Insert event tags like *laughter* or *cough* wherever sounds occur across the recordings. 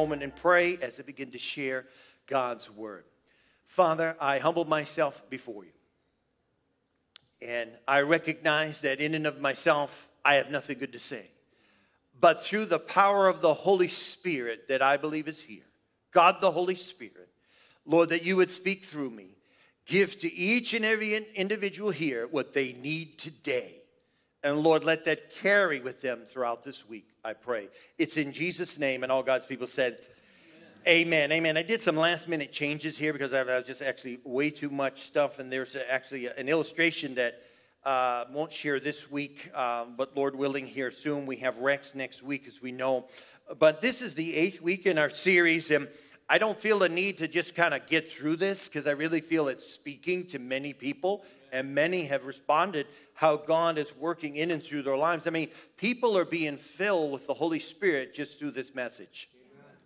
Moment and pray as I begin to share God's word. Father, I humble myself before you. And I recognize that in and of myself, I have nothing good to say. But through the power of the Holy Spirit that I believe is here, God the Holy Spirit, Lord, that you would speak through me, give to each and every individual here what they need today. And Lord, let that carry with them throughout this week, I pray. It's in Jesus' name, and all God's people said, Amen. Amen. I did some last minute changes here because I was just actually way too much stuff, and there's actually an illustration that uh, won't share this week, um, but Lord willing, here soon. We have Rex next week, as we know. But this is the eighth week in our series, and I don't feel the need to just kind of get through this because I really feel it's speaking to many people, and many have responded how God is working in and through their lives. I mean, people are being filled with the Holy Spirit just through this message.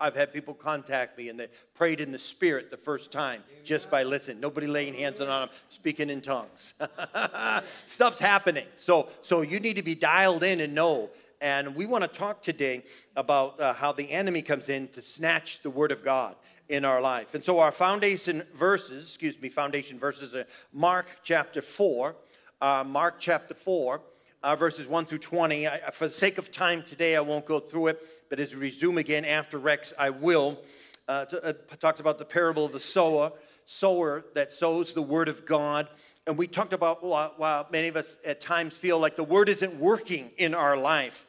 I've had people contact me and they prayed in the spirit the first time just by listening. Nobody laying hands on them, speaking in tongues. *laughs* Stuff's happening. So, so you need to be dialed in and know. And we want to talk today about uh, how the enemy comes in to snatch the word of God in our life. And so our foundation verses, excuse me, foundation verses are Mark chapter 4. Uh, Mark chapter 4 uh, verses 1 through 20. I, for the sake of time today, I won't go through it, but as we resume again after Rex, I will. Uh, to, uh, talked about the parable of the sower, sower that sows the word of God. And we talked about while many of us at times feel like the word isn't working in our life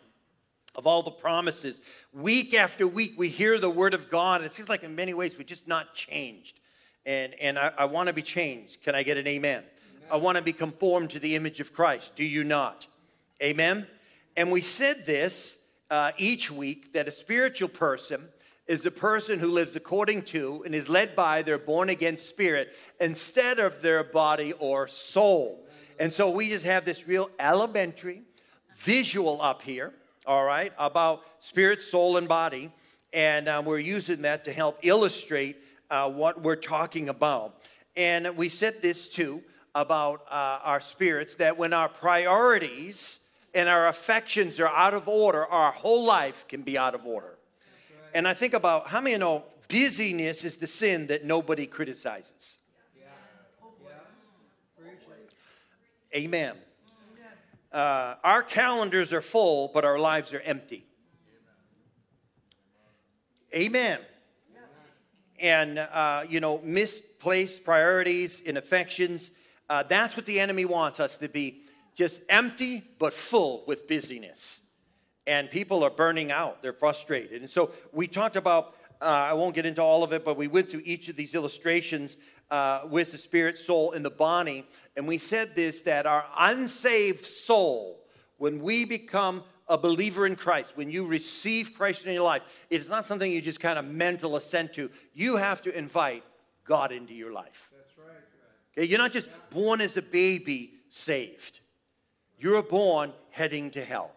of all the promises. Week after week, we hear the word of God, and it seems like in many ways we're just not changed. And, and I, I want to be changed. Can I get an amen? amen. I want to be conformed to the image of Christ. Do you not? Amen? And we said this uh, each week that a spiritual person is a person who lives according to and is led by their born again spirit instead of their body or soul. And so we just have this real elementary visual up here, all right, about spirit, soul, and body. And uh, we're using that to help illustrate uh, what we're talking about. And we said this too about uh, our spirits that when our priorities and our affections are out of order, our whole life can be out of order. Right. And I think about how many know busyness is the sin that nobody criticizes. Yeah. Yeah. Amen. Uh, our calendars are full, but our lives are empty. Amen. And, uh, you know, misplaced priorities and affections, uh, that's what the enemy wants us to be just empty but full with busyness. And people are burning out, they're frustrated. And so we talked about, uh, I won't get into all of it, but we went through each of these illustrations uh, with the spirit, soul, and the body. And we said this that our unsaved soul, when we become a believer in Christ, when you receive Christ in your life, it's not something you just kind of mental assent to. You have to invite God into your life. That's right. Okay, you're not just born as a baby saved. You're born heading to hell.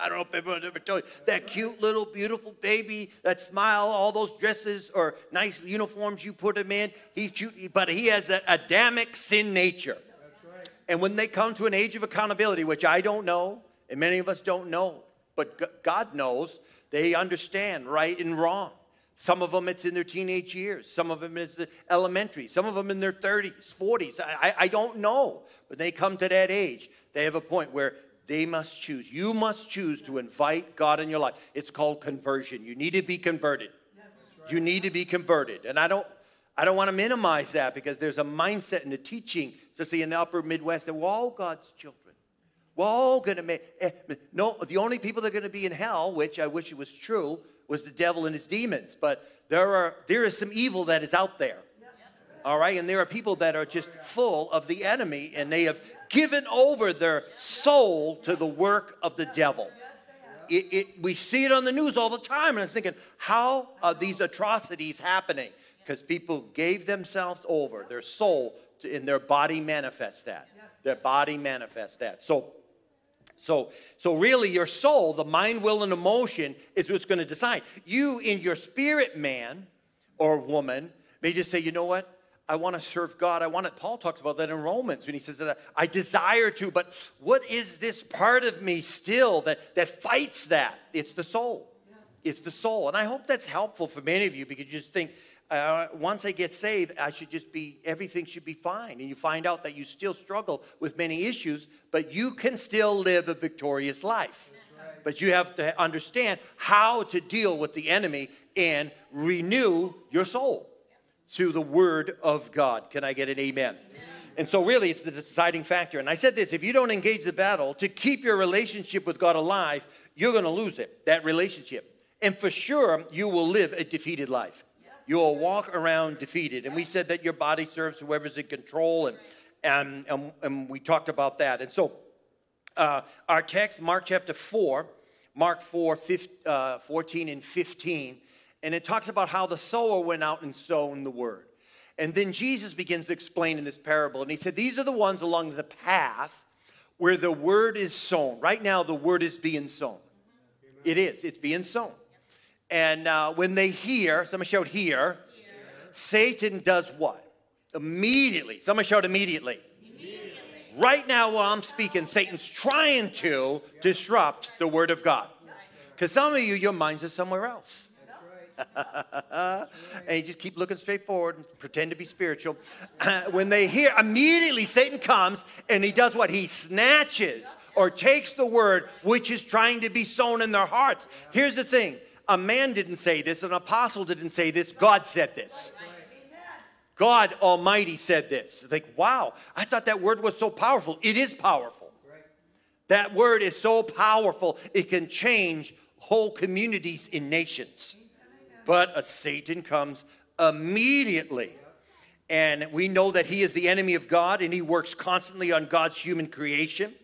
I don't know if anyone ever told you. That cute little beautiful baby, that smile, all those dresses or nice uniforms you put him in, he's cute, but he has an Adamic sin nature. Right. And when they come to an age of accountability, which I don't know, and many of us don't know, but God knows, they understand right and wrong. Some of them it's in their teenage years. Some of them it's the elementary. Some of them in their 30s, 40s. I, I don't know. But they come to that age, they have a point where they must choose. You must choose to invite God in your life. It's called conversion. You need to be converted. You need to be converted. And I don't I don't want to minimize that because there's a mindset in the teaching, especially in the upper Midwest, that we're all God's children. We're all going to make, eh, no, the only people that are going to be in hell, which I wish it was true, was the devil and his demons. But there are there is some evil that is out there. All right, and there are people that are just full of the enemy and they have given over their soul to the work of the devil. It, it, we see it on the news all the time, and I'm thinking, how are these atrocities happening? Because people gave themselves over, their soul, to, and their body manifests that. Their body manifests that. So so, so really, your soul, the mind, will, and emotion is what's going to decide. You, in your spirit, man or woman, may just say, you know what? I want to serve God. I want it. Paul talks about that in Romans when he says that I desire to, but what is this part of me still that, that fights that? It's the soul. It's the soul. And I hope that's helpful for many of you because you just think, uh, once I get saved, I should just be, everything should be fine. And you find out that you still struggle with many issues, but you can still live a victorious life. But you have to understand how to deal with the enemy and renew your soul through the word of God. Can I get an amen? amen? And so, really, it's the deciding factor. And I said this if you don't engage the battle to keep your relationship with God alive, you're going to lose it, that relationship. And for sure, you will live a defeated life. You will walk around defeated. And we said that your body serves whoever's in control, and, and, and, and we talked about that. And so, uh, our text, Mark chapter 4, Mark 4, 15, uh, 14 and 15, and it talks about how the sower went out and sown the word. And then Jesus begins to explain in this parable, and he said, These are the ones along the path where the word is sown. Right now, the word is being sown. It is, it's being sown. And uh, when they hear, someone shout hear, hear, Satan does what? Immediately. Someone shout immediately. immediately. Right now, while I'm speaking, Satan's trying to disrupt the word of God. Because some of you, your minds are somewhere else. *laughs* and you just keep looking straight forward and pretend to be spiritual. *clears throat* when they hear, immediately Satan comes and he does what? He snatches or takes the word which is trying to be sown in their hearts. Here's the thing a man didn't say this, an apostle didn't say this, God said this. God Almighty said this. Like, wow, I thought that word was so powerful. It is powerful. That word is so powerful, it can change whole communities in nations. But a Satan comes immediately. And we know that he is the enemy of God and he works constantly on God's human creation,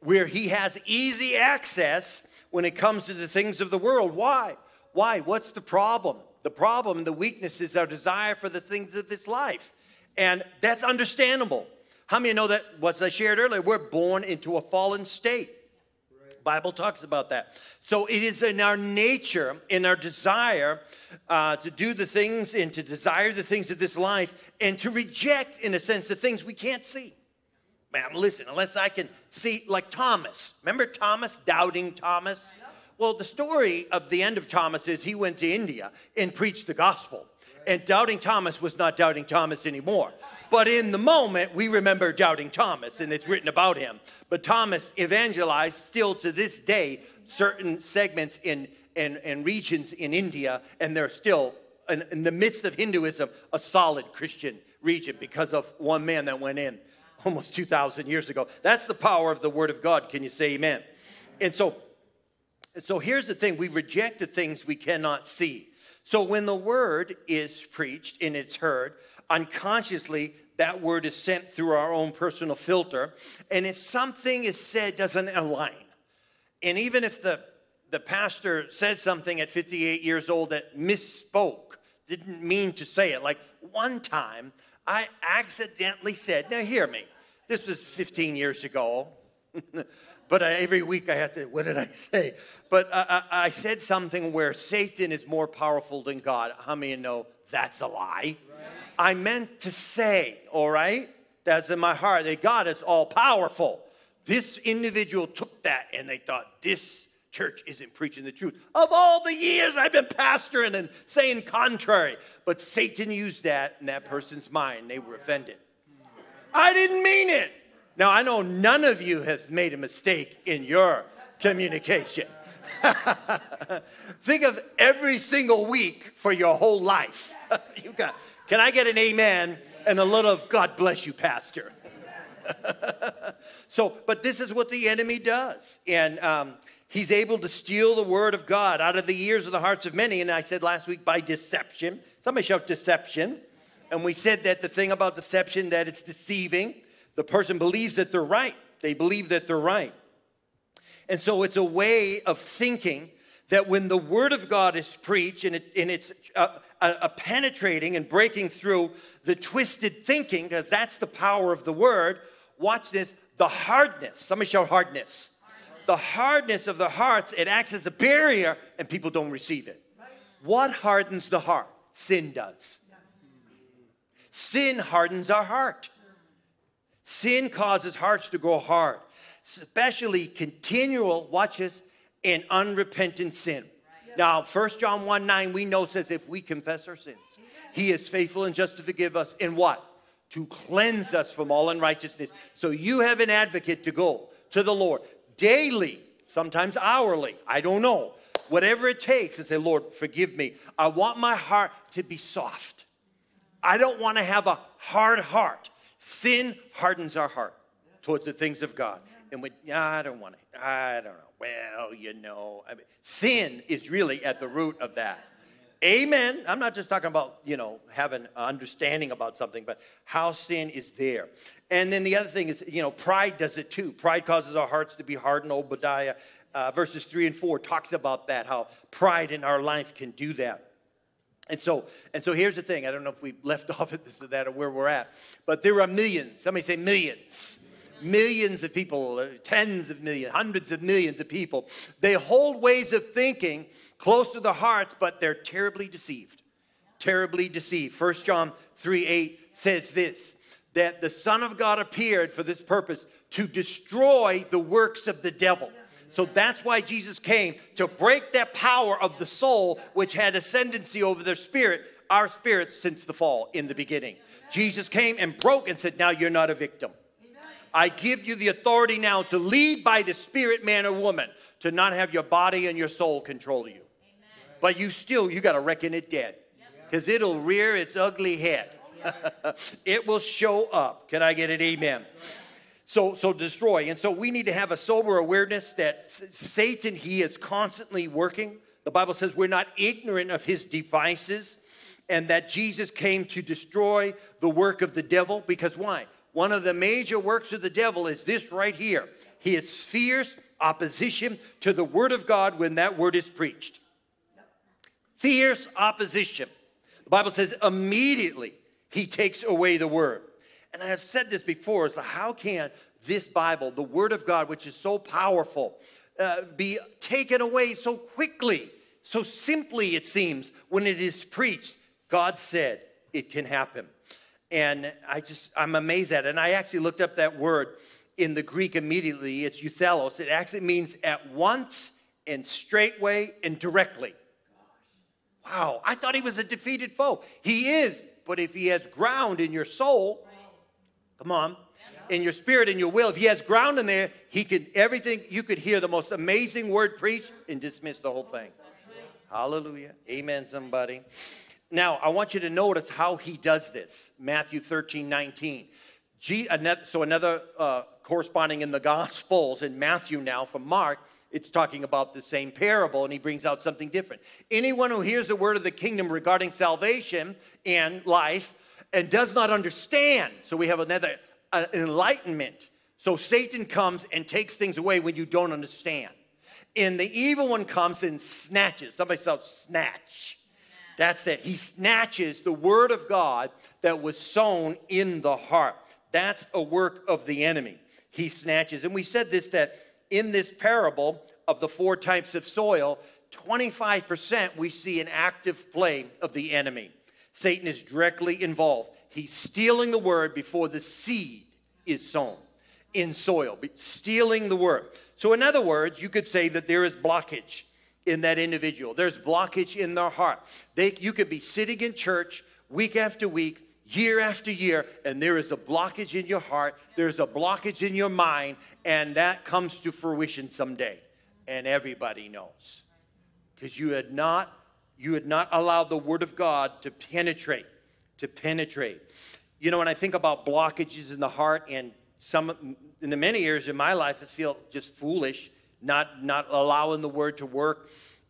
where he has easy access when it comes to the things of the world. Why? Why? What's the problem? The problem, the weakness is our desire for the things of this life. And that's understandable. How many know that, what I shared earlier, we're born into a fallen state? Bible talks about that. So it is in our nature, in our desire uh, to do the things and to desire the things of this life and to reject, in a sense, the things we can't see. Man, listen, unless I can see, like Thomas. Remember Thomas, doubting Thomas? Well, the story of the end of Thomas is he went to India and preached the gospel. And doubting Thomas was not doubting Thomas anymore. But in the moment, we remember doubting Thomas, and it's written about him. But Thomas evangelized still to this day certain segments in, in, in regions in India, and they're still, in, in the midst of Hinduism, a solid Christian region because of one man that went in almost 2,000 years ago. That's the power of the Word of God. Can you say amen? And so so here's the thing we reject the things we cannot see. So when the word is preached and it's heard, unconsciously that word is sent through our own personal filter. And if something is said doesn't align, and even if the, the pastor says something at 58 years old that misspoke, didn't mean to say it, like one time I accidentally said, now hear me, this was 15 years ago. *laughs* but I, every week I have to, what did I *laughs* say? But I, I, I, said something where Satan is more powerful than God. How many know that's a lie? Right. I meant to say, all right, that's in my heart, that God is all powerful. This individual took that and they thought, this church isn't preaching the truth. Of all the years I've been pastoring and saying contrary, but Satan used that in that person's mind. They were offended. I didn't mean it. Now, I know none of you has made a mistake in your communication. *laughs* Think of every single week for your whole life. *laughs* you got, can I get an amen and a little of God bless you, Pastor? *laughs* so, but this is what the enemy does. And um, he's able to steal the word of God out of the ears of the hearts of many. And I said last week by deception. Somebody shout deception. And we said that the thing about deception, that it's deceiving. The person believes that they're right. They believe that they're right. And so it's a way of thinking that when the word of God is preached and, it, and it's uh, uh, uh penetrating and breaking through the twisted thinking, because that's the power of the word, watch this the hardness. Somebody shout hardness. The hardness of the hearts, it acts as a barrier and people don't receive it. What hardens the heart? Sin does. Sin hardens our heart. Sin causes hearts to grow hard especially continual, watch this, in unrepentant sin. Now, 1 John 1 9, we know says if we confess our sins, he is faithful and just to forgive us in what? To cleanse us from all unrighteousness. So you have an advocate to go to the Lord daily, sometimes hourly, I don't know, whatever it takes, and say, Lord, forgive me. I want my heart to be soft. I don't want to have a hard heart. Sin hardens our heart towards the things of God. And we, I don't want to, I don't know. Well, you know, I mean, sin is really at the root of that. Amen. I'm not just talking about, you know, having understanding about something, but how sin is there. And then the other thing is, you know, pride does it too. Pride causes our hearts to be hardened. Obadiah uh, verses 3 and 4 talks about that, how pride in our life can do that. And so, and so here's the thing. I don't know if we left *laughs* off at this or that or where we're at, but there are millions. Somebody say millions. Millions of people, uh, tens of millions, hundreds of millions of people. They hold ways of thinking close to their hearts, but they're terribly deceived. Terribly deceived. First John 3 8 says this that the Son of God appeared for this purpose to destroy the works of the devil. So that's why Jesus came to break that power of the soul, which had ascendancy over their spirit, our spirits since the fall in the beginning. Jesus came and broke and said, Now you're not a victim. I give you the authority now to lead by the spirit, man or woman, to not have your body and your soul control you. But you still, you got to reckon it dead because it'll rear its ugly head. *laughs* it will show up. Can I get an amen? So, so destroy. And so we need to have a sober awareness that Satan, he is constantly working. The Bible says we're not ignorant of his devices and that Jesus came to destroy the work of the devil. Because why? One of the major works of the devil is this right here. his fierce opposition to the word of God when that word is preached. Fierce opposition. The Bible says immediately he takes away the word. And I have said this before, so how can this Bible, the Word of God, which is so powerful, uh, be taken away so quickly, so simply, it seems, when it is preached? God said it can happen. And I just, I'm amazed at it. And I actually looked up that word in the Greek immediately. It's euthelos. It actually means at once and straightway and directly. Wow, I thought he was a defeated foe. He is, but if he has ground in your soul, Come on. In your spirit and your will. If he has ground in there, he could everything you could hear the most amazing word preached and dismiss the whole thing. Hallelujah. Amen, somebody. Now, I want you to notice how he does this. Matthew 13, 19. G, so, another uh, corresponding in the *laughs* Gospels, in Matthew now from Mark, it's talking about the same parable, and he brings out something different. Anyone who hears the word of the kingdom regarding salvation and life and does not understand. So we have another uh, enlightenment. So Satan comes and takes things away when you don't understand. And the evil one comes and snatches. Somebody said snatch. That's it. He snatches the word of God that was sown in the heart. That's a work of the enemy. He snatches. And we said this that in this parable of the four types of soil, 25% we see an active play of the enemy. Satan is directly involved. He's stealing the word before the seed is sown in soil, stealing the word. So, in other words, you could say that there is blockage in that individual. There's blockage in their heart. They, you could be sitting in church week after week, year after year, and there is a blockage in your heart, there's a blockage in your mind, and that comes to fruition someday. And everybody knows. Because you had not you had not allowed the Word of God to penetrate, to penetrate. You know, when I think about blockages in the heart, and some in the many years in my life, I feel just foolish, not not allowing the Word to work.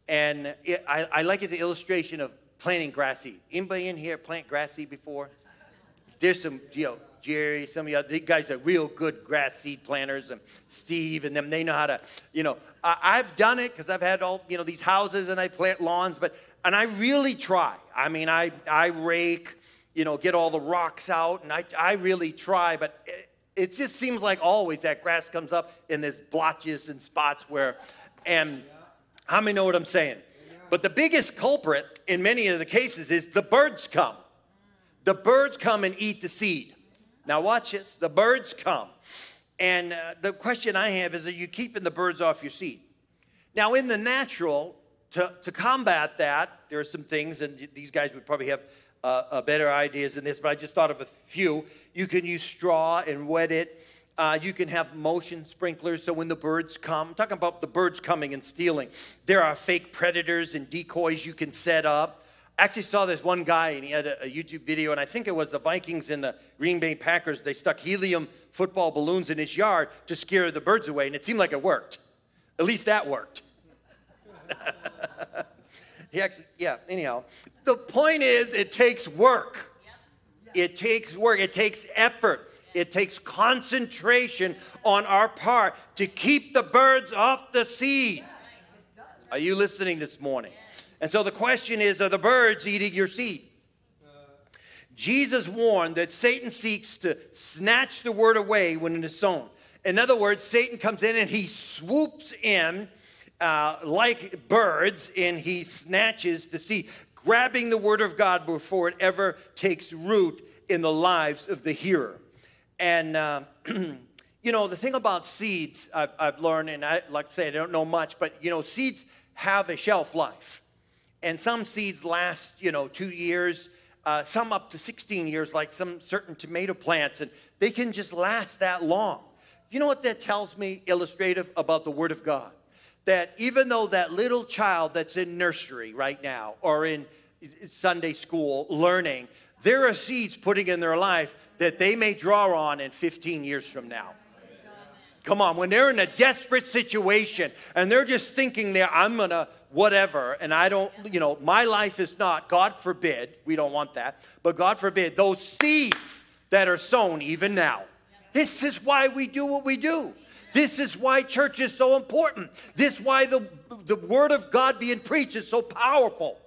And it, I, I like it the illustration of planting grass seed. Anybody in here plant grass seed before? There's some, you know, Jerry, some of these guys are real good grass seed planters, and Steve and them, they know how to, you know. I, have done it because I've had all, you know, these houses and I plant lawns, but and I really try. I mean, I, I rake, you know, get all the rocks out, and I, I really try, but eh, it, just seems like always that grass comes up and there's blotches and spots where, and how many know what I'm saying? But the biggest culprit in many of the cases is the birds come. The birds come and eat the seed. Now, watch this the birds come. And uh, the question I have is Are you keeping the birds off your seed? Now, in the natural, to, to combat that, there are some things, and these guys would probably have uh, uh, better ideas than this, but I just thought of a few. You can use straw and wet it. Uh, you can have motion sprinklers, so when the birds come, I'm talking about the birds coming and stealing. There are fake predators and decoys you can set up. I actually saw this one guy, and he had a, a YouTube video, and I think it was the Vikings and the Green Bay Packers. They stuck helium football balloons in his yard to scare the birds away, and it seemed like it worked. At least that worked. *laughs* he actually, yeah, anyhow. The point is, it takes work. It takes work, it takes effort. It takes concentration on our part to keep the birds off the seed. Are you listening this morning? And so the question is Are the birds eating your seed? Uh. Jesus warned that Satan seeks to snatch the word away when it is sown. In other words, Satan comes in and he swoops in uh, like birds and he snatches the seed, grabbing the word of God before it ever takes root in the lives of the hearer. And, uh, *clears throat* you know, the thing about seeds, I've, I've learned, and I, like I say, I don't know much, but, you know, seeds have a shelf life. And some seeds last, you know, two years, uh, some up to 16 years, like some certain tomato plants, and they can just last that long. You know what that tells me, illustrative, about the Word of God? That even though that little child that's in nursery right now or in Sunday school learning, there are seeds putting in their life that they may draw on in 15 years from now. Come on, when they're in a desperate situation and they're just thinking there, I'm gonna whatever, and I don't, you know, my life is not, God forbid, we don't want that, but God forbid, those seeds that are sown even now. This is why we do what we do. This is why church is so important. This is why the, the word of God being preached is so powerful.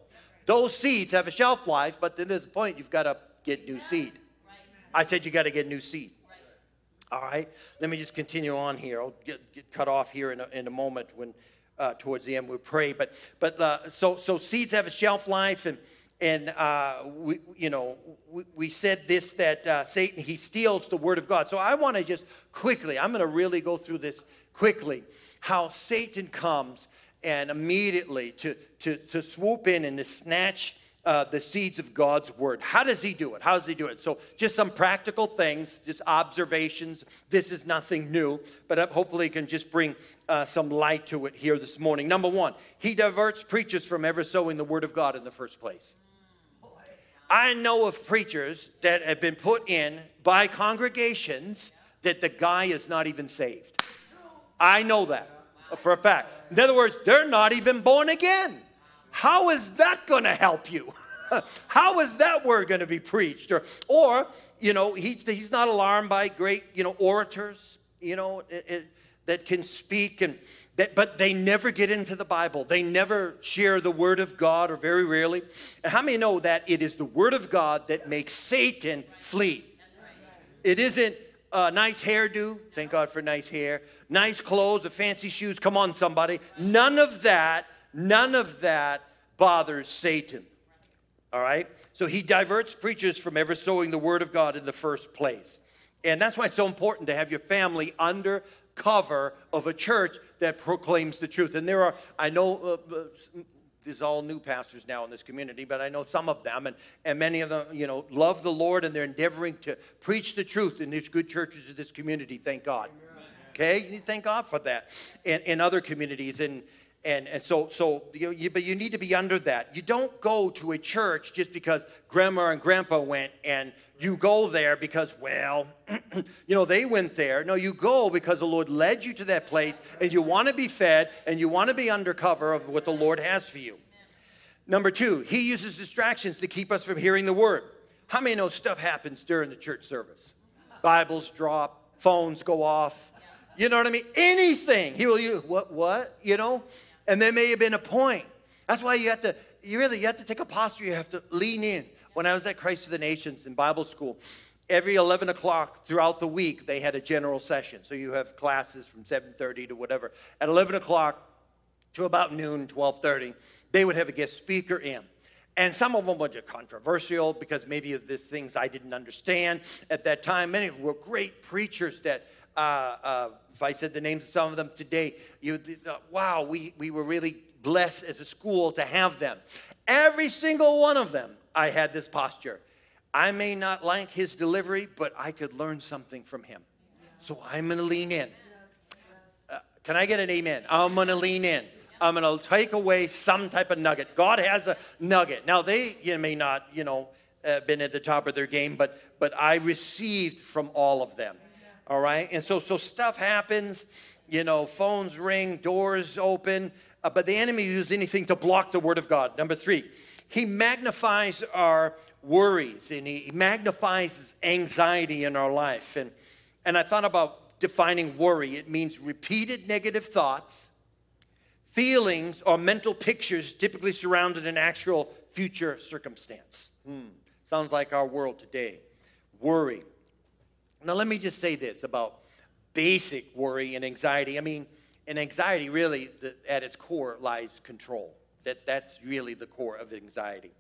Those seeds have a shelf life, but then there's a point you've got to get new seed. I said you got to get new seed. All right, let me just continue on here. I'll get, get cut off here in a, in a moment when uh, towards the end we pray. But but uh, so so seeds have a shelf life, and and uh, we, you know, we, we said this that uh, Satan he steals the word of God. So I want to just quickly, I'm going to really go through this quickly. How Satan comes and immediately to to to swoop in and to snatch uh, the seeds of God's word. How does he do it? How does he do it? So, just some practical things, just observations. This is nothing new, but hopefully, can just bring uh, some light to it here this morning. Number one, he diverts preachers from ever sowing the word of God in the first place. I know of preachers that have been put in by congregations that the guy is not even saved. I know that for a fact. In other words, they're not even born again. How is that going to help you? *laughs* How is that word going to be preached? Or, or you know, he's, he's not alarmed by great, you know, orators, you know, it, it, that can speak and that, but they never get into the Bible. They never share the Word of God, or very rarely. And how many know that it is the Word of God that makes Satan flee? It isn't a nice hairdo. Thank God for nice hair. Nice clothes, the fancy shoes. Come on, somebody. None of that, none of that bothers Satan. All right? So he diverts preachers from ever sowing the Word of God in the first place. And that's why it's so important to have your family under cover of a church that proclaims the truth. And there are, I know, uh, uh, there's all new pastors now in this community, but I know some of them, and, and many of them, you know, love the Lord and they're endeavoring to preach the truth in these good churches of this community. Thank God. Okay, you thank God for that. In, in other communities, and and, and so, so you, you, but you need to be under that. You don't go to a church just because grandma and grandpa went and you go there because, well, *clears throat* *clears throat* you know, they went there. No, you go because the Lord led you to that place and you want to be fed and you want to be undercover of what the Lord has for you. Number two, he uses distractions to keep us from hearing the word. How many know stuff happens during the church service? Bibles drop, phones go off. You know what I mean? Anything. He will use, what, what? You know? And there may have been a point. That's why you have to, you really, you have to take a posture. You have to lean in. When I was at Christ for the Nations in Bible school, every 11 o'clock throughout the week, they had a general session. So you have classes from 7.30 to whatever. At 11 o'clock to about noon, 12.30, they would have a guest speaker in. And some of them were just controversial because maybe of the things I didn't understand at that time. Many of them were great preachers that uh, uh, if I said the names of some of them today, you uh, wow, we, we were really blessed as a school to have them. Every single one of them, I had this posture. I may not like his delivery, but I could learn something from him. So I'm going to lean in. Uh, can I get an amen? I'm going to lean in. I'm going to take away some type of nugget. God has a nugget. Now, they you may not, you know, uh, been at the top of their game, but but I received from all of them. All right, and so so stuff happens. You know, phones ring, doors open, uh, but the enemy uses anything to block the word of God. Number three, he magnifies our worries and he magnifies anxiety in our life. And and I thought about defining worry. It means repeated negative thoughts, feelings, or mental pictures typically surrounded an actual future circumstance. Hmm. Sounds like our world today. Worry. Now, let me just say this about basic worry and anxiety. I mean, in anxiety, really, the, at its core lies control. That, that's really the core of anxiety.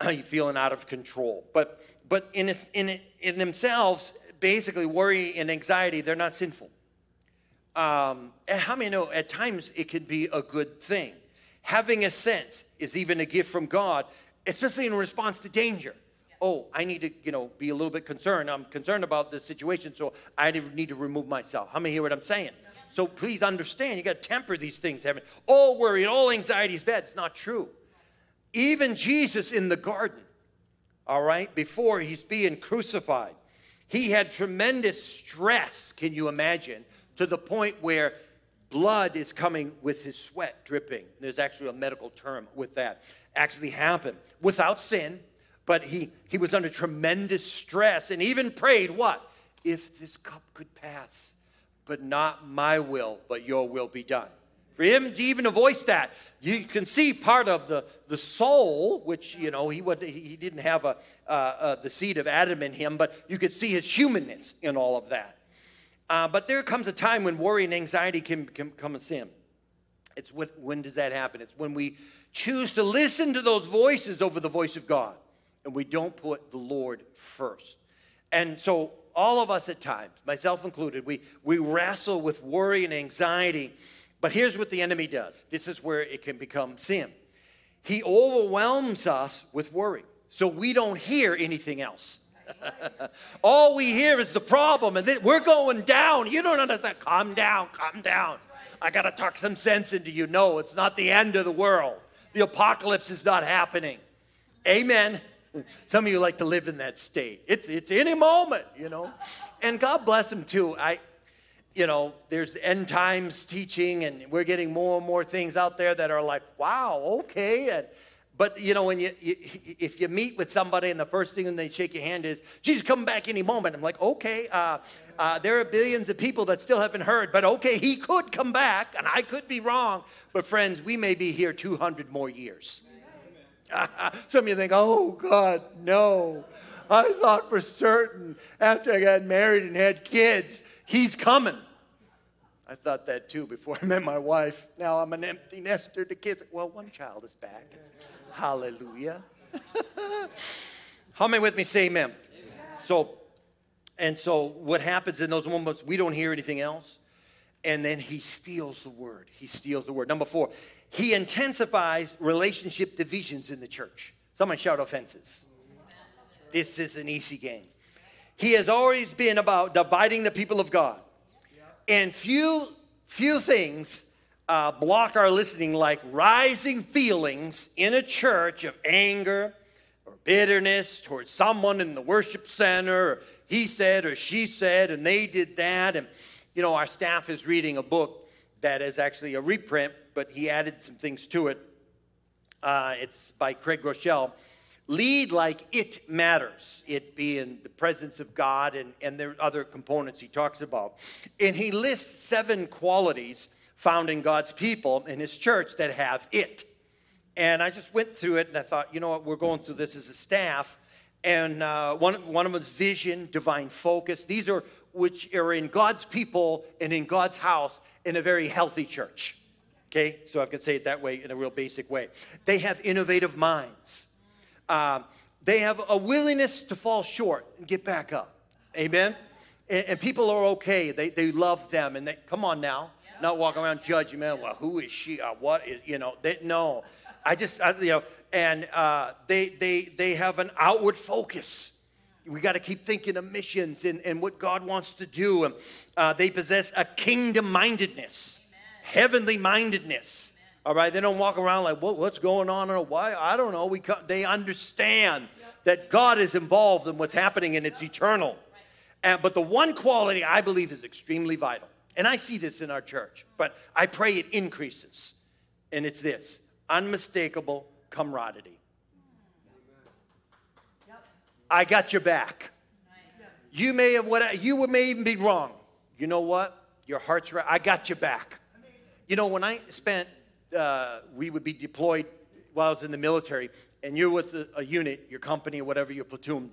*clears throat* you feeling out of control. But, but in, its, in, in themselves, basically, worry and anxiety, they're not sinful. Um, how many know at times it can be a good thing? Having a sense is even a gift from God, especially in response to danger oh, I need to, you know, be a little bit concerned. I'm concerned about this situation, so I need to remove myself. How many hear what I'm saying? So please understand, you got to temper these things. Heaven, all worry and all anxiety is bad. It's not true. Even Jesus in the garden, all right, before he's being crucified, he had tremendous stress. Can you imagine? To the point where blood is coming with his sweat dripping. There's actually a medical term with that. Actually happened without sin but he, he was under tremendous stress and even prayed, What? If this cup could pass, but not my will, but your will be done. For him to even voice that, you can see part of the, the soul, which, you know, he, would, he didn't have a, uh, uh, the seed of Adam in him, but you could see his humanness in all of that. Uh, but there comes a time when worry and anxiety can, can become a sin. It's when, when does that happen? It's when we choose to listen to those voices over the voice of God and we don't put the Lord first. And so, all of us at times, myself included, we, we wrestle with worry and anxiety. But here's what the enemy does this is where it can become sin. He overwhelms us with worry, so we don't hear anything else. *laughs* All we hear is the problem, and we're going down. You don't understand. Calm down, calm down. I got to talk some sense into you. No, it's not the end of the world. The apocalypse is not happening. Amen. Some of you like to live in that state. It's, it's any moment, you know. And God bless them too. I, you know, there's end times teaching, and we're getting more and more things out there that are like, wow, okay. And, but you know, when you, you, if you meet with somebody and the first thing they shake your hand is Jesus come back any moment, I'm like, okay, uh, uh, there are billions of people that still haven't heard, but okay, he could come back, and I could be wrong. But friends, we may be here 200 more years. *laughs* Some of you think, oh, God, no. I thought for certain after I got married and had kids, he's coming. I thought that too before *laughs* I met my wife. Now I'm an empty nester to kids. Well, one child is back. Hallelujah. *laughs* How many with me say amen? amen? So, and so what happens in those moments, we don't hear anything else. And then he steals the word. He steals the word. Number four, he intensifies relationship divisions in the church. Someone shout offenses. This is an easy game. He has always been about dividing the people of God. And few, few things uh, block our listening like rising feelings in a church of anger or bitterness towards someone in the worship center, or he said or she said, and they did that. And, you know, our staff is reading a book that is actually a reprint but he added some things to it. Uh, it's by Craig Groeschel. Lead like it matters, it being the presence of God, and, and there are other components he talks about. And he lists seven qualities found in God's people in his church that have it. And I just went through it and I thought, you know what, we're going through this as a staff. And uh, one, one of them is vision, divine focus. These are which are in God's people and in God's house in a very healthy church. Okay, so I can say it that way in a real basic way. They have innovative minds. Uh, they have a willingness to fall short and get back up. Amen? And, and people are okay. They, they love them. And they, come on now. Not walking around judging, man. Well, who is she? Uh, what is, you know, they, no. I just, I, you know, and uh, they, they, they have an outward focus. We got to keep thinking of missions and, and what God wants to do. And, uh, they possess a kingdom mindedness, heavenly mindedness. All right, they don't walk around like, what's going on or why? I don't know. We they understand that God is involved in what's happening and it's eternal. And, but the one quality I believe is extremely vital, and I see this in our church, but I pray it increases, and it's this unmistakable camaraderie. I got your back. You may have what you may even be wrong. You know what? Your heart's right. I got your back. You know, when I spent uh, we would be deployed while I was in the military, and you're with a, a unit, your company, whatever, your platoon.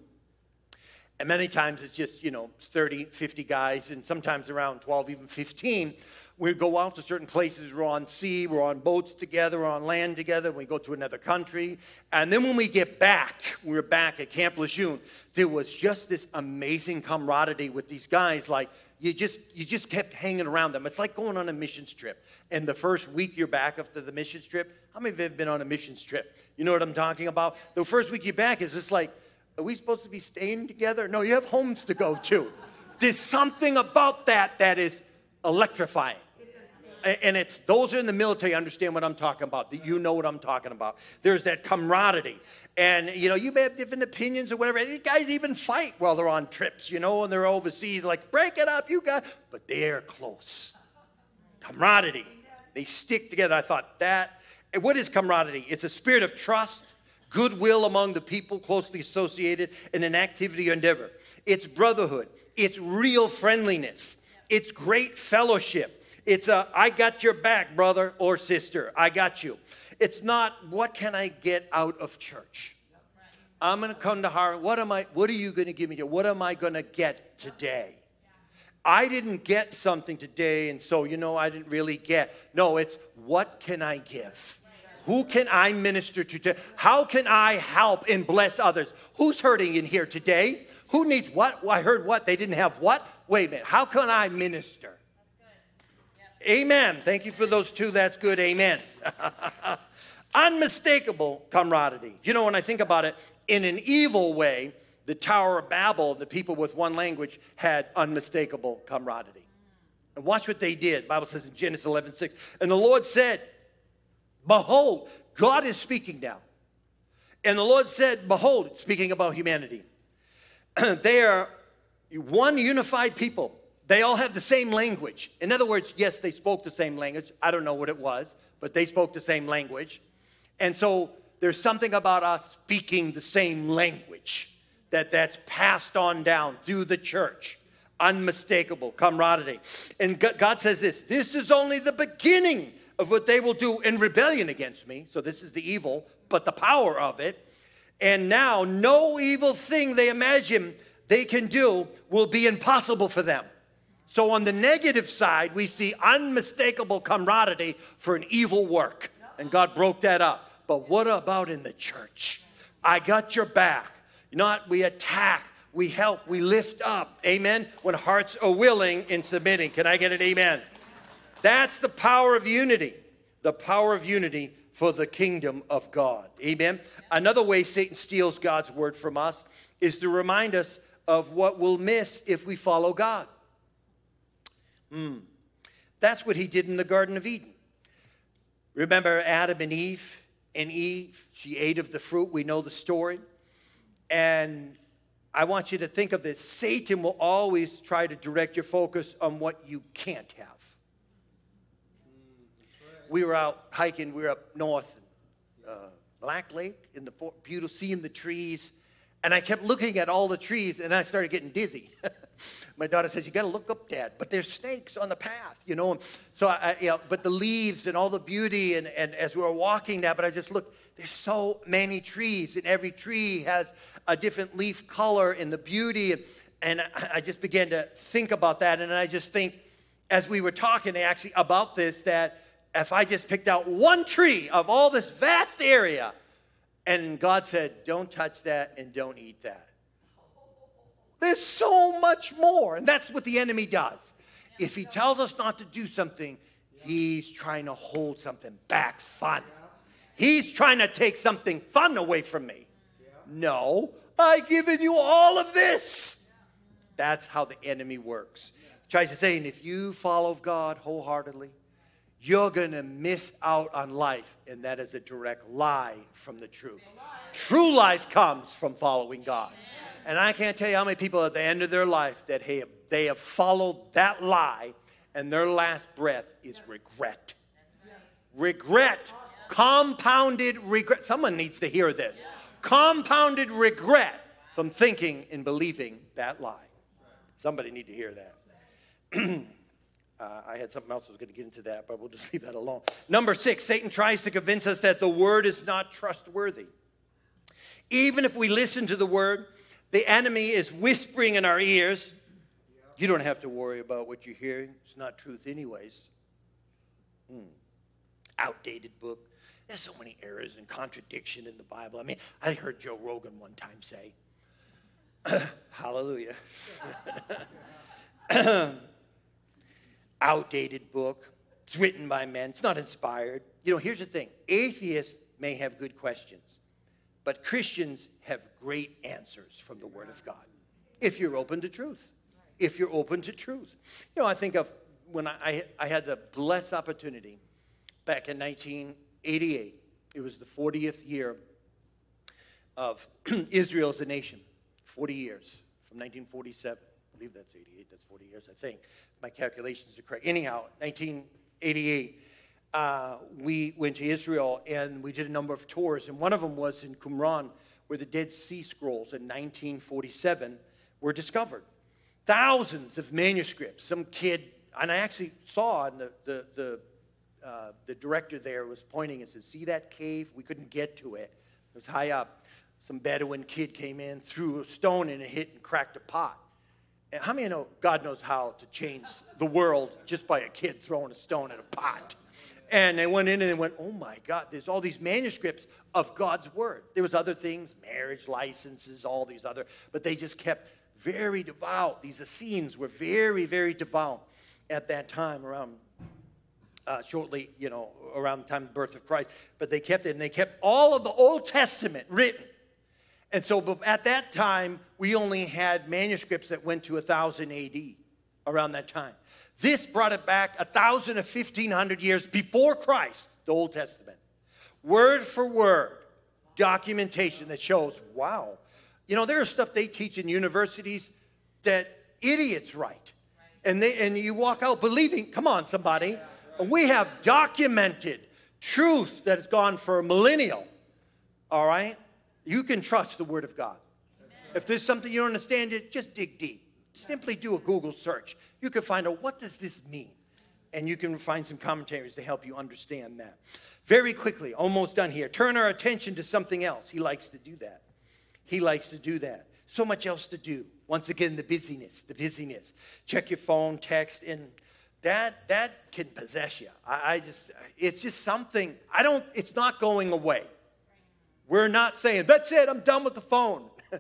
And many times it's just, you know, 30, 50 guys, and sometimes around 12, even 15. We'd go out to certain places. We're on sea, we're on boats together, we're on land together. We go to another country. And then when we get back, we were back at Camp Lejeune, there was just this amazing camaraderie with these guys. Like, you just you just kept hanging around them. It's like going on a missions trip. And the first week you're back after the missions trip, how many of you have been on a missions trip? You know what I'm talking about? The first week you're back is just like, are we supposed to be staying together? No, you have homes to go to. There's something about that that is electrifying and it's those are in the military understand what I'm talking about. That you know what I'm talking about. There's that camaraderie, and you know you may have different opinions or whatever. These guys even fight while they're on trips, you know, and they're overseas. Like break it up, you guys, but they're close. Camaraderie, they stick together. I thought that. What is camaraderie? It's a spirit of trust, goodwill among the people closely associated in an activity or endeavor. It's brotherhood. It's real friendliness. It's great fellowship. It's a, I got your back, brother or sister. I got you. It's not, what can I get out of church? I'm going to come to Harvard. What am I, what are you going to give me? What am I going to get today? I didn't get something today, and so, you know, I didn't really get. No, it's what can I give? Who can I minister to? Today? How can I help and bless others? Who's hurting in here today? Who needs what? I heard what? They didn't have what? Wait a minute. How can I minister? Amen. Thank you for those two. That's good. Amen. *laughs* Unmistakable camaraderie. You know, when I think about it, in an evil way, the Tower of Babel, the people with one language, had unmistakable camaraderie. And watch what they did. The Bible says in Genesis 11, 6. And the Lord said, Behold, God is speaking now. And the Lord said, Behold, speaking about humanity, *clears throat* they are one unified people they all have the same language. In other words, yes, they spoke the same language. I don't know what it was, but they spoke the same language. And so there's something about us speaking the same language that that's passed on down through the church. Unmistakable camaraderie. And God says this this is only the beginning of what they will do in rebellion against me. So this is the evil, but the power of it. And now no evil thing they imagine they can do will be impossible for them. So, on the negative side, we see unmistakable camaraderie for an evil work. And God broke that up. But what about in the church? I got your back. Not we attack, we help, we lift up. Amen. When hearts are willing and submitting. Can I get an amen? That's the power of unity. The power of unity for the kingdom of God. Amen. Another way Satan steals God's word from us is to remind us of what we'll miss if we follow God. Mm. That's what he did in the Garden of Eden. Remember Adam and Eve? And Eve, she ate of the fruit. We know the story. And I want you to think of this Satan will always try to direct your focus on what you can't have. We were out hiking, we were up north, uh, Black Lake, in the beautiful, seeing the trees. And I kept looking at all the trees and I started getting dizzy. *laughs* My daughter says, You got to look up, Dad. But there's snakes on the path, you know. So, I, you know, but the leaves and all the beauty, and, and as we were walking that, but I just looked, there's so many trees, and every tree has a different leaf color and the beauty. And, and I, I just began to think about that. And I just think, as we were talking actually about this, that if I just picked out one tree of all this vast area, and God said, Don't touch that and don't eat that. There's so much more. And that's what the enemy does. If he tells us not to do something, He's trying to hold something back fun. He's trying to take something fun away from me. No, I've given you all of this. That's how the enemy works. He tries to say, and if you follow God wholeheartedly, you're going to miss out on life. And that is a direct lie from the truth. True life comes from following God. And I can't tell you how many people at the end of their life that have, they have followed that lie and their last breath is regret. Regret. Compounded regret. Someone needs to hear this. Compounded regret from thinking and believing that lie. Somebody need to hear that. *clears throat* Uh, I had something else I was going to get into that, but we'll just *laughs* leave that alone. Number six, Satan tries to convince us that the word is not trustworthy. Even if we listen to the word, the enemy is whispering in our ears. You don't have to worry about what you're hearing, it's not truth, anyways. Hmm. Outdated book. There's so many errors and contradiction in the Bible. I mean, I heard Joe Rogan one time say, *clears throat* Hallelujah. *laughs* outdated book. It's written by men. It's not inspired. You know, here's the thing atheists may have good questions, but Christians have great answers from the Word of God if you're open to truth. If you're open to truth. You know, I think of when I, I had the blessed opportunity back in 1988, it was the 40th year of *clears throat* Israel as a nation, 40 years from 1947 I believe that's 88. That's 40 years, I think. My calculations are correct. Anyhow, 1988, uh, we went to Israel and we did a number of tours. And one of them was in Qumran, where the Dead Sea Scrolls in 1947 were discovered. Thousands of manuscripts. Some kid, and I actually saw, and the, the, the, uh, the director there was pointing and said, See that cave? We couldn't get to it. It was high up. Some Bedouin kid came in, threw a stone in it, hit and cracked a pot. And How many know God knows how to change the world just by a kid throwing a stone at a pot? And they went in and they went, oh my God, there's all these manuscripts of God's word. There was other things, marriage licenses, all these other, but they just kept very devout. These Essenes were very, very devout at that time around uh, shortly, you know, around the time of the birth of Christ. But they kept it, and they kept all of the Old Testament written and so at that time, we only had manuscripts that went to 1000 AD around that time. This brought it back 1,000 to 1,500 years before Christ, the Old Testament. Word for word, documentation that shows, wow. You know, there's stuff they teach in universities that idiots write. And, they, and you walk out believing, come on, somebody. We have documented truth that has gone for a millennial, all right? You can trust the Word of God. If there's something you don't understand, just dig deep. Simply do a Google search. You can find out what does this mean, and you can find some commentaries to help you understand that. Very quickly, almost done here. Turn our attention to something else. He likes to do that. He likes to do that. So much else to do. Once again, the busyness, the busyness. Check your phone, text, and that that can possess you. I, I just, it's just something. I don't. It's not going away. We're not saying, that's it, I'm done with the phone. *laughs*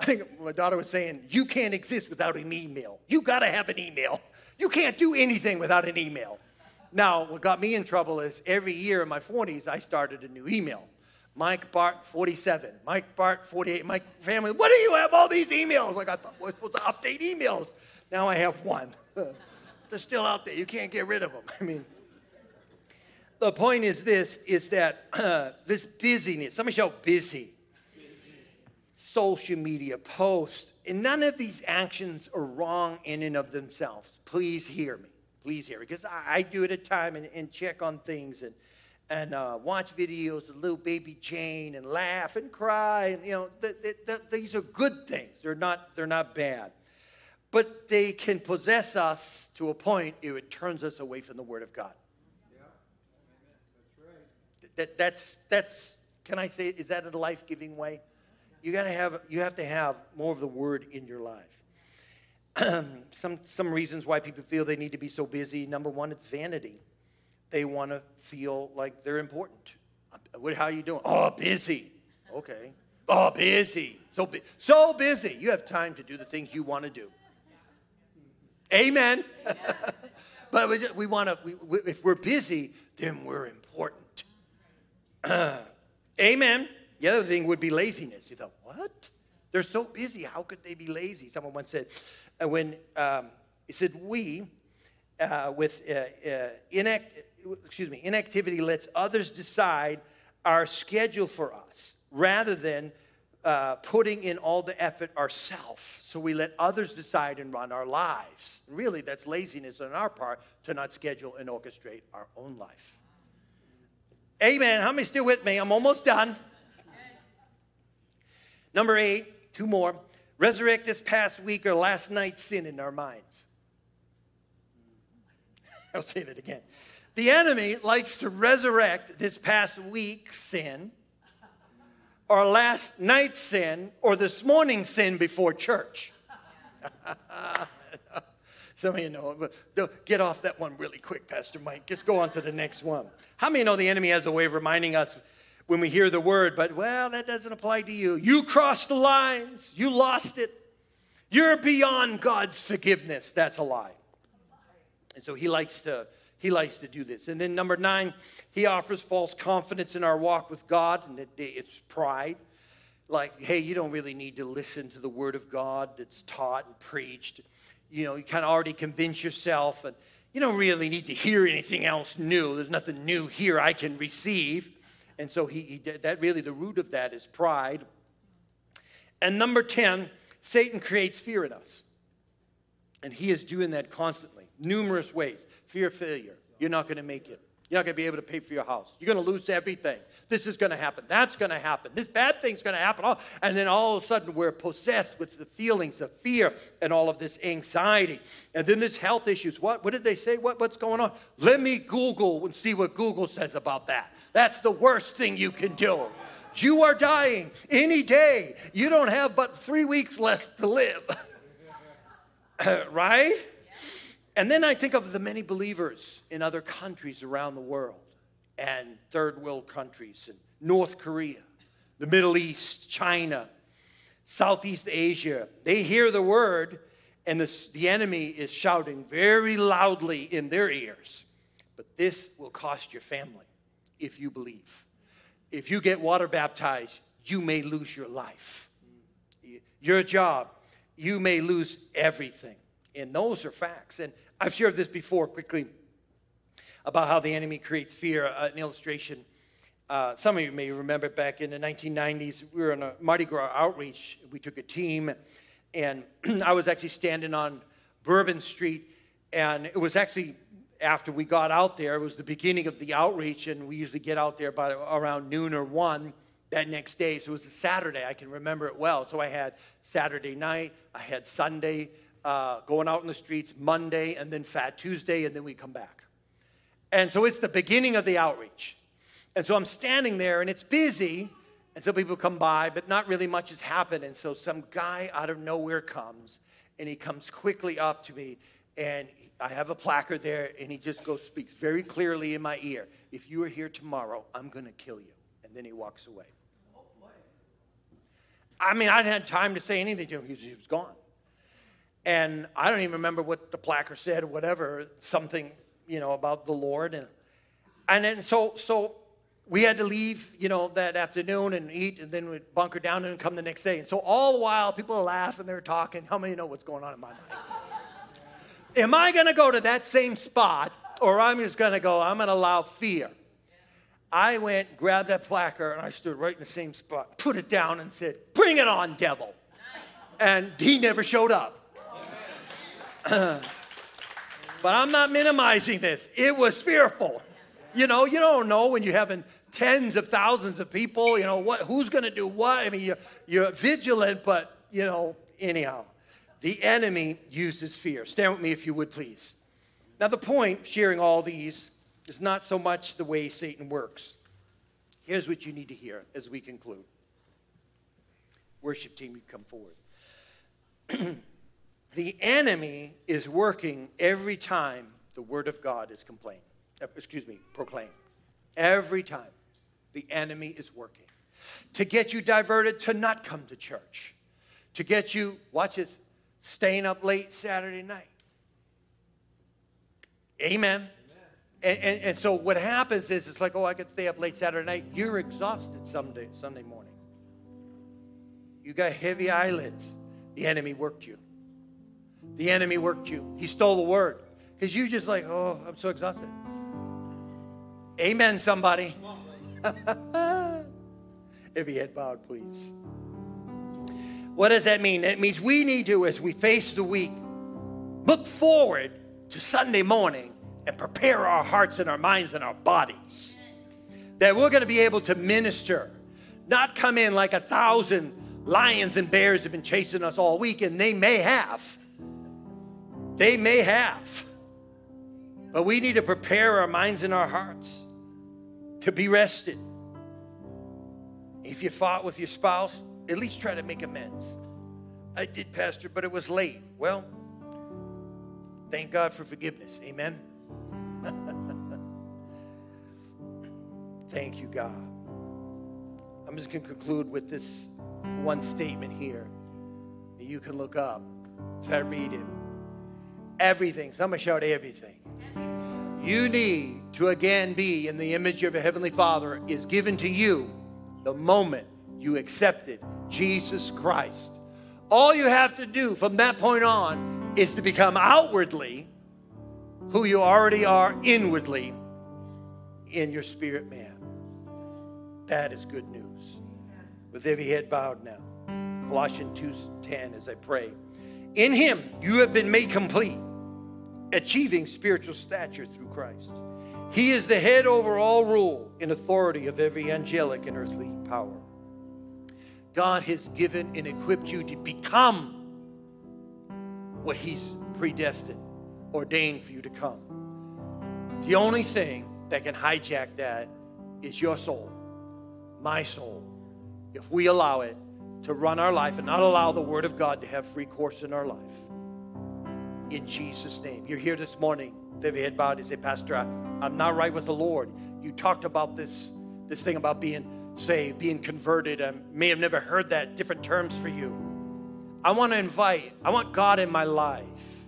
I think my daughter was saying, you can't exist without an email. You gotta have an email. You can't do anything without an email. Now, what got me in trouble is every year in my 40s, I started a new email. Mike Bart 47, Mike Bart 48, Mike family, what do you have all these emails? Like I thought we're supposed to update emails. Now I have one. *laughs* They're still out there. You can't get rid of them. I mean, the point is this is that uh, *clears throat* this busyness somebody shout busy social media posts, and none of these actions are wrong in and of themselves please hear me please hear me because I, I, do it at time and, and, check on things and and uh, watch videos of little baby Jane and laugh and cry and you know the, the, the, these are good things they're not they're not bad but they can possess us to a point if it turns us away from the word of god Yeah. That's right. that, that's, that's, can I say, is that a life giving way? You gotta have, you have to have more of the word in your life. *clears throat* some, some reasons why people feel they need to be so busy. Number one, it's vanity. They want to feel like they're important. What, how are you doing? Oh, busy. Okay. Oh, busy. So, so busy. You have time to do the things you want to do. Amen. *laughs* but we, we want to, we, we, if we're busy, then we're important. *clears throat* Amen. The other thing would be laziness. You thought, what? They're so busy. How could they be lazy? Someone once said, uh, when um, he said, we, uh, with uh, uh, inact, excuse me, inactivity lets others decide our schedule for us rather than uh, putting in all the effort ourselves. So we let others decide and run our lives. Really, that's laziness on our part to not schedule and orchestrate our own life. Amen. How many still with me? I'm almost done. Number eight, two more. Resurrect this past week or last night's sin in our minds. *laughs* I'll say that again. The enemy likes to resurrect this past week's sin or last night's sin or this morning's sin before church. *laughs* Some of you know, but get off that one really quick, Pastor Mike. Just go on to the next one. How many know the enemy has a way of reminding us when we hear the word, but well, that doesn't apply to you. You crossed the lines, you lost it. You're beyond God's forgiveness. That's a lie. And so he likes to he likes to do this. And then number nine, he offers false confidence in our walk with God, and it's pride. Like, hey, you don't really need to listen to the word of God that's taught and preached. You know, you kind of already convince yourself, and you don't really need to hear anything else new. There's nothing new here I can receive. And so he, he did that really the root of that is pride. And number 10, Satan creates fear in us. And he is doing that constantly numerous ways. Fear of failure. You're not going to make it. You're not going to be able to pay for your house. You're going to lose everything. This is going to happen. That's going to happen. This bad thing's going to happen. And then all of a sudden, we're possessed with the feelings of fear and all of this anxiety. And then this health issues. What, what did they say? What, what's going on? Let me Google and see what Google says about that. That's the worst thing you can do. You are dying any day. You don't have but three weeks left to live. *laughs* right? And then I think of the many believers in other countries around the world and third world countries and North Korea, the Middle East, China, Southeast Asia. They hear the word, and the, the enemy is shouting very loudly in their ears. But this will cost your family if you believe. If you get water baptized, you may lose your life. Your job, you may lose everything. And those are facts. And I've shared this before quickly about how the enemy creates fear. Uh, an illustration. Uh, some of you may remember back in the 1990s, we were on a Mardi Gras outreach. We took a team, and *clears throat* I was actually standing on Bourbon Street, and it was actually after we got out there, it was the beginning of the outreach, and we usually get out there about around noon or one that next day. So it was a Saturday. I can remember it well. So I had Saturday night, I had Sunday, uh, going out in the streets Monday and then Fat Tuesday, and then we come back. And so it's the beginning of the outreach. And so I'm standing there and it's busy, and some people come by, but not really much has happened. And so some guy out of nowhere comes, and he comes quickly up to me, and I have a placard there, and he just goes, speaks very clearly in my ear If you are here tomorrow, I'm to kill you. And then he walks away. I mean, I didn't have time to say anything to him, he was, he was gone. And I don't even remember what the placard said or whatever, something, you know, about the Lord. And, and then so, so we had to leave, you know, that afternoon and eat, and then we'd bunker down and come the next day. And so all the while, people are laughing, they're talking. How many know what's going on in my mind? Am I going to go to that same spot, or I'm just going to go, I'm going to allow fear? I went, grabbed that placard, and I stood right in the same spot, put it down, and said, Bring it on, devil. And he never showed up. *clears throat* but I'm not minimizing this. It was fearful. You know, you don't know when you're having tens of thousands of people, you know, what, who's going to do what? I mean, you're, you're vigilant, but, you know, anyhow, the enemy uses fear. Stand with me if you would, please. Now, the point, sharing all these, is not so much the way Satan works. Here's what you need to hear as we conclude. Worship team, you come forward. *clears throat* the enemy is working every time the word of God is complained. Uh, excuse me, proclaimed. Every time the enemy is working to get you diverted to not come to church, to get you, watch this, staying up late Saturday night. Amen. And, and, and, so what happens is it's like, oh, I could stay up late Saturday night. You're exhausted Sunday, Sunday morning. You got heavy eyelids. The enemy worked you. The enemy worked you. He stole the word. Because you just like, oh, I'm so exhausted. Amen, somebody. *laughs* if he had bowed, please. What does that mean? It means we need to, as we face the week, look forward to Sunday morning and prepare our hearts and our minds and our bodies. That we're going to be able to minister, not come in like a thousand lions and bears have been chasing us all week, and they may have. They may have. But we need to prepare our minds and our hearts to be rested. If you fought with your spouse, at least try to make amends. I did, Pastor, but it was late. Well, thank God for forgiveness. Amen. *laughs* thank you, God. I'm just going to conclude with this one statement here. You can look up if I read it. Everything, somebody shout everything. You need to again be in the image of a Heavenly Father is given to you the moment you accepted Jesus Christ. All you have to do from that point on is to become outwardly who you already are inwardly in your spirit man. That is good news. With every head bowed now. Colossians 2:10 as I pray. In him you have been made complete, achieving spiritual stature through Christ. He is the head over all rule and authority of every angelic and earthly power. God has given and equipped you to become what He's predestined, ordained for you to come. The only thing that can hijack that is your soul, my soul, if we allow it to run our life and not allow the Word of God to have free course in our life. In Jesus' name. You're here this morning with head bowed and say, Pastor, I, I'm not right with the Lord. You talked about this, this thing about being saved, being converted. I may have never heard that, different terms for you. I want to invite, I want God in my life.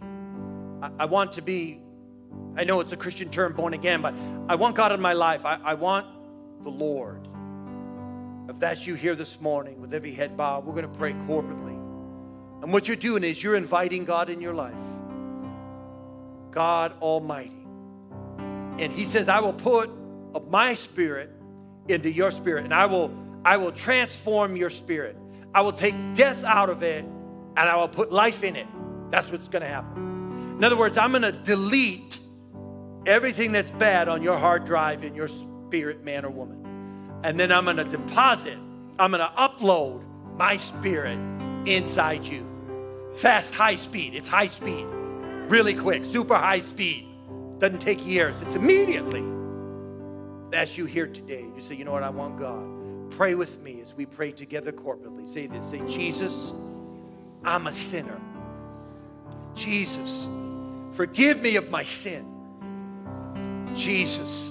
I, I want to be, I know it's a Christian term, born again, but I want God in my life. I, I want the Lord. If that's you here this morning with every head bowed, we're going to pray corporately. And what you're doing is you're inviting God in your life. God Almighty. And He says, I will put my spirit into your spirit, and I will, I will transform your spirit. I will take death out of it, and I will put life in it. That's what's going to happen. In other words, I'm going to delete everything that's bad on your hard drive in your spirit, man or woman. And then I'm going to deposit, I'm going to upload my spirit inside you. Fast, high speed. It's high speed really quick, super high speed. Doesn't take years, it's immediately. That's you here today. You say, you know what, I want God. Pray with me as we pray together corporately. Say this say, Jesus, I'm a sinner. Jesus, forgive me of my sin. Jesus,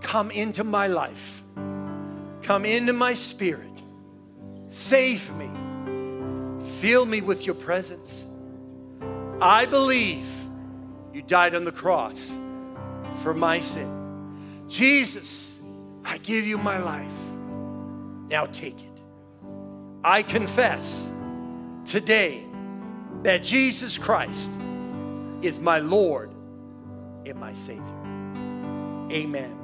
come into my life. Come into my spirit. Save me. Fill me with your presence. I believe you died on the cross for my sin. Jesus, I give you my life. Now take it. I confess today that Jesus Christ is my Lord and my Savior. Amen.